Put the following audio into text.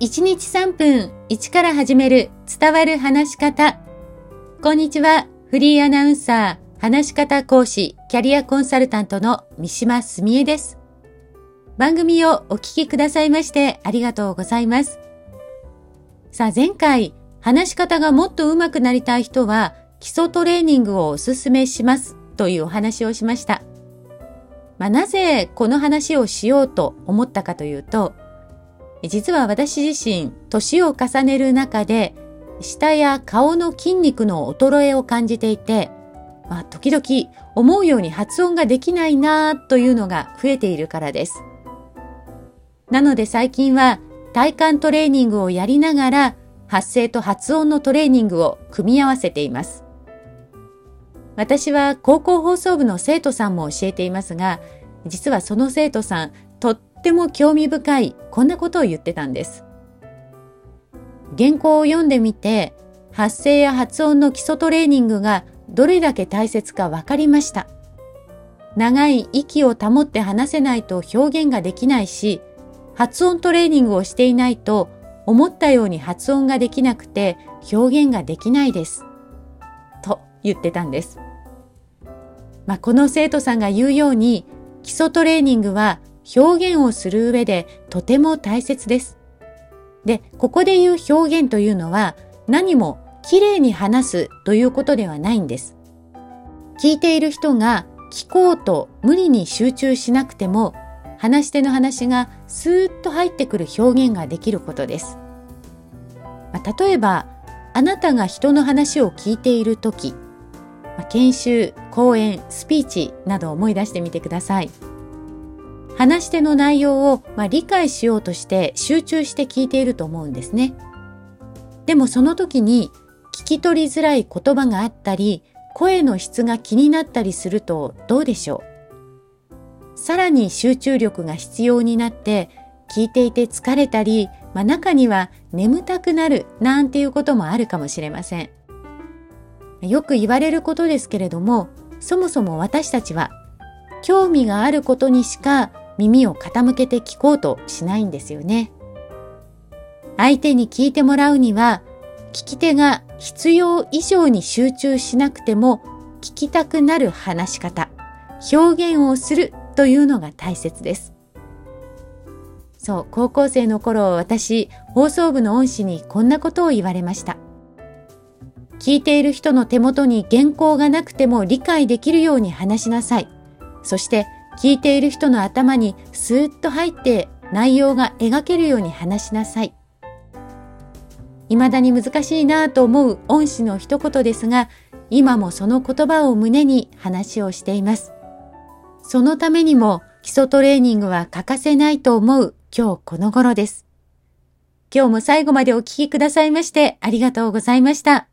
1日3分1から始める伝わる話し方。こんにちは。フリーアナウンサー、話し方講師、キャリアコンサルタントの三島澄江です。番組をお聞きくださいましてありがとうございます。さあ前回、話し方がもっと上手くなりたい人は基礎トレーニングをおすすめしますというお話をしました。まあ、なぜこの話をしようと思ったかというと、実は私自身、年を重ねる中で、舌や顔の筋肉の衰えを感じていて、まあ、時々思うように発音ができないなというのが増えているからです。なので最近は体幹トレーニングをやりながら発声と発音のトレーニングを組み合わせています。私は高校放送部の生徒さんも教えていますが、実はその生徒さん、とっても興味深いこんなことを言ってたんです。原稿を読んでみて、発声や発音の基礎トレーニングがどれだけ大切か分かりました。長い息を保って話せないと表現ができないし、発音トレーニングをしていないと思ったように発音ができなくて表現ができないです。と言ってたんです。まあ、この生徒さんが言うように基礎トレーニングは表現をする上でとても大切です。で、ここで言う表現というのは何も綺麗に話すということではないんです。聞いている人が聞こうと無理に集中しなくても話し手の話がスーッと入ってくる表現ができることです。まあ、例えば、あなたが人の話を聞いているとき、まあ、研修、講演、スピーチなどを思い出してみてください。話し手の内容を、まあ、理解しようとして集中して聞いていると思うんですね。でもその時に聞き取りづらい言葉があったり、声の質が気になったりするとどうでしょう?さらに集中力が必要になって聞いていて疲れたり、まあ、中には眠たくなるなんていうこともあるかもしれません。よく言われることですけれども、そもそも私たちは興味があることにしか耳を傾けて聞こうとしないんですよね。相手に聞いてもらうには、聞き手が必要以上に集中しなくても聞きたくなる話し方、表現をするというのが大切です。そう、高校生の頃私、放送部の恩師にこんなことを言われました。聞いている人の手元に原稿がなくても理解できるように話しなさい。そして聞いている人の頭にスーッと入って内容が描けるように話しなさい。未だに難しいなぁと思う恩師の一言ですが、今もその言葉を胸に話をしています。そのためにも基礎トレーニングは欠かせないと思う今日この頃です。今日も最後までお聴きくださいましてありがとうございました。